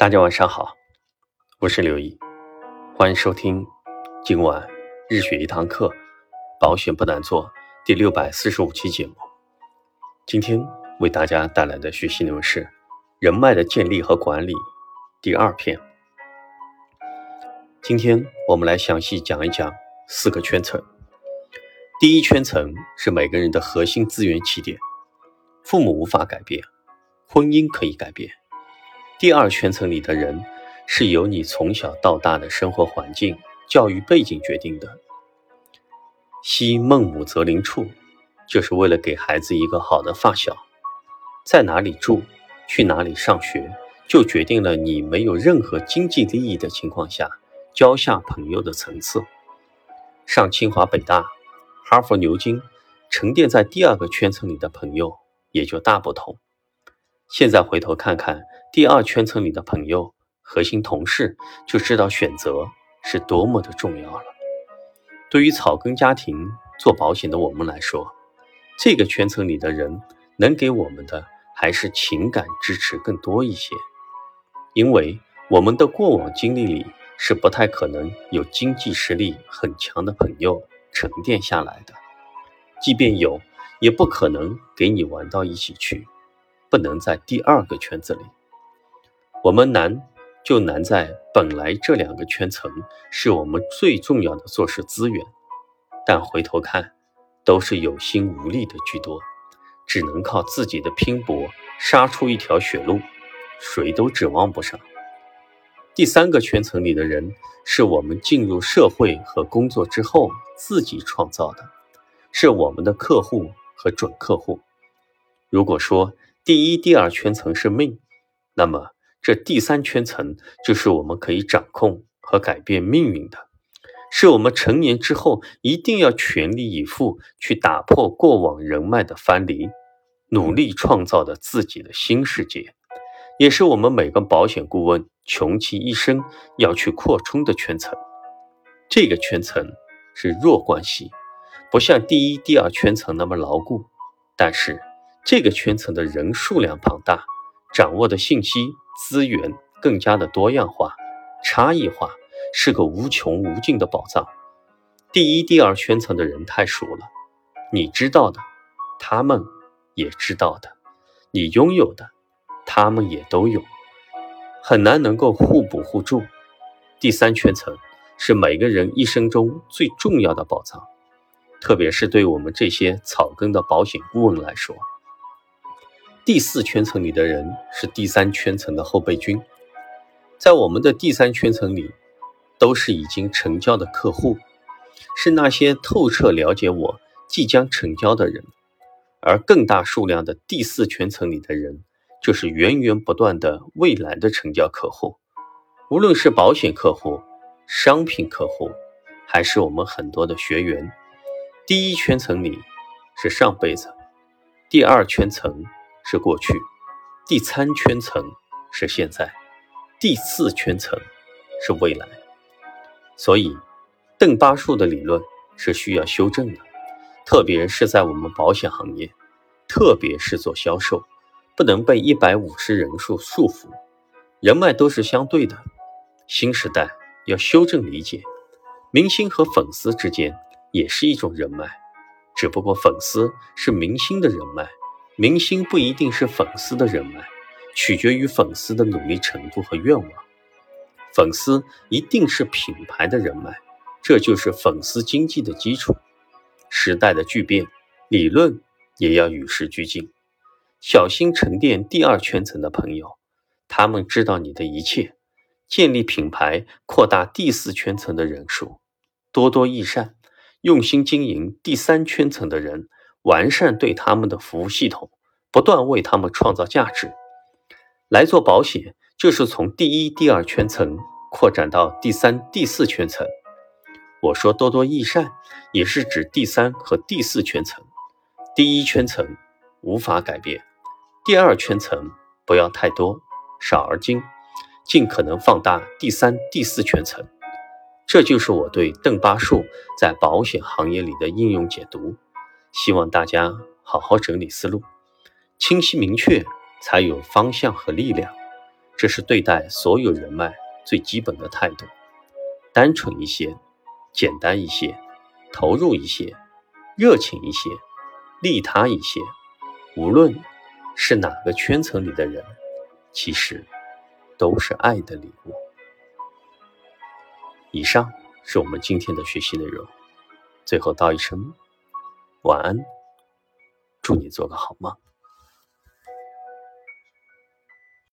大家晚上好，我是刘毅，欢迎收听今晚日学一堂课，保险不难做第六百四十五期节目。今天为大家带来的学习内容是人脉的建立和管理第二篇。今天我们来详细讲一讲四个圈层。第一圈层是每个人的核心资源起点，父母无法改变，婚姻可以改变。第二圈层里的人，是由你从小到大的生活环境、教育背景决定的。昔孟母择邻处，就是为了给孩子一个好的发小。在哪里住，去哪里上学，就决定了你没有任何经济利益的情况下交下朋友的层次。上清华、北大、哈佛、牛津，沉淀在第二个圈层里的朋友也就大不同。现在回头看看。第二圈层里的朋友、核心同事，就知道选择是多么的重要了。对于草根家庭做保险的我们来说，这个圈层里的人能给我们的还是情感支持更多一些，因为我们的过往经历里是不太可能有经济实力很强的朋友沉淀下来的，即便有，也不可能给你玩到一起去，不能在第二个圈子里。我们难就难在本来这两个圈层是我们最重要的做事资源，但回头看，都是有心无力的居多，只能靠自己的拼搏杀出一条血路，谁都指望不上。第三个圈层里的人，是我们进入社会和工作之后自己创造的，是我们的客户和准客户。如果说第一、第二圈层是命，那么。这第三圈层就是我们可以掌控和改变命运的，是我们成年之后一定要全力以赴去打破过往人脉的藩篱，努力创造的自己的新世界，也是我们每个保险顾问穷其一生要去扩充的圈层。这个圈层是弱关系，不像第一、第二圈层那么牢固，但是这个圈层的人数量庞大，掌握的信息。资源更加的多样化、差异化，是个无穷无尽的宝藏。第一、第二圈层的人太熟了，你知道的，他们也知道的；你拥有的，他们也都有，很难能够互补互助。第三圈层是每个人一生中最重要的宝藏，特别是对我们这些草根的保险顾问来说。第四圈层里的人是第三圈层的后备军，在我们的第三圈层里，都是已经成交的客户，是那些透彻了解我即将成交的人；而更大数量的第四圈层里的人，就是源源不断的未来的成交客户，无论是保险客户、商品客户，还是我们很多的学员。第一圈层里是上辈子，第二圈层。是过去，第三圈层是现在，第四圈层是未来。所以，邓巴数的理论是需要修正的，特别是在我们保险行业，特别是做销售，不能被一百五十人数束缚。人脉都是相对的，新时代要修正理解，明星和粉丝之间也是一种人脉，只不过粉丝是明星的人脉。明星不一定是粉丝的人脉，取决于粉丝的努力程度和愿望。粉丝一定是品牌的人脉，这就是粉丝经济的基础。时代的巨变，理论也要与时俱进。小心沉淀第二圈层的朋友，他们知道你的一切。建立品牌，扩大第四圈层的人数，多多益善，用心经营第三圈层的人。完善对他们的服务系统，不断为他们创造价值。来做保险，就是从第一、第二圈层扩展到第三、第四圈层。我说多多益善，也是指第三和第四圈层。第一圈层无法改变，第二圈层不要太多，少而精，尽可能放大第三、第四圈层。这就是我对邓巴数在保险行业里的应用解读。希望大家好好整理思路，清晰明确才有方向和力量。这是对待所有人脉最基本的态度。单纯一些，简单一些，投入一些，热情一些，利他一些。无论是哪个圈层里的人，其实都是爱的礼物。以上是我们今天的学习内容。最后道一声晚安，祝你做个好梦。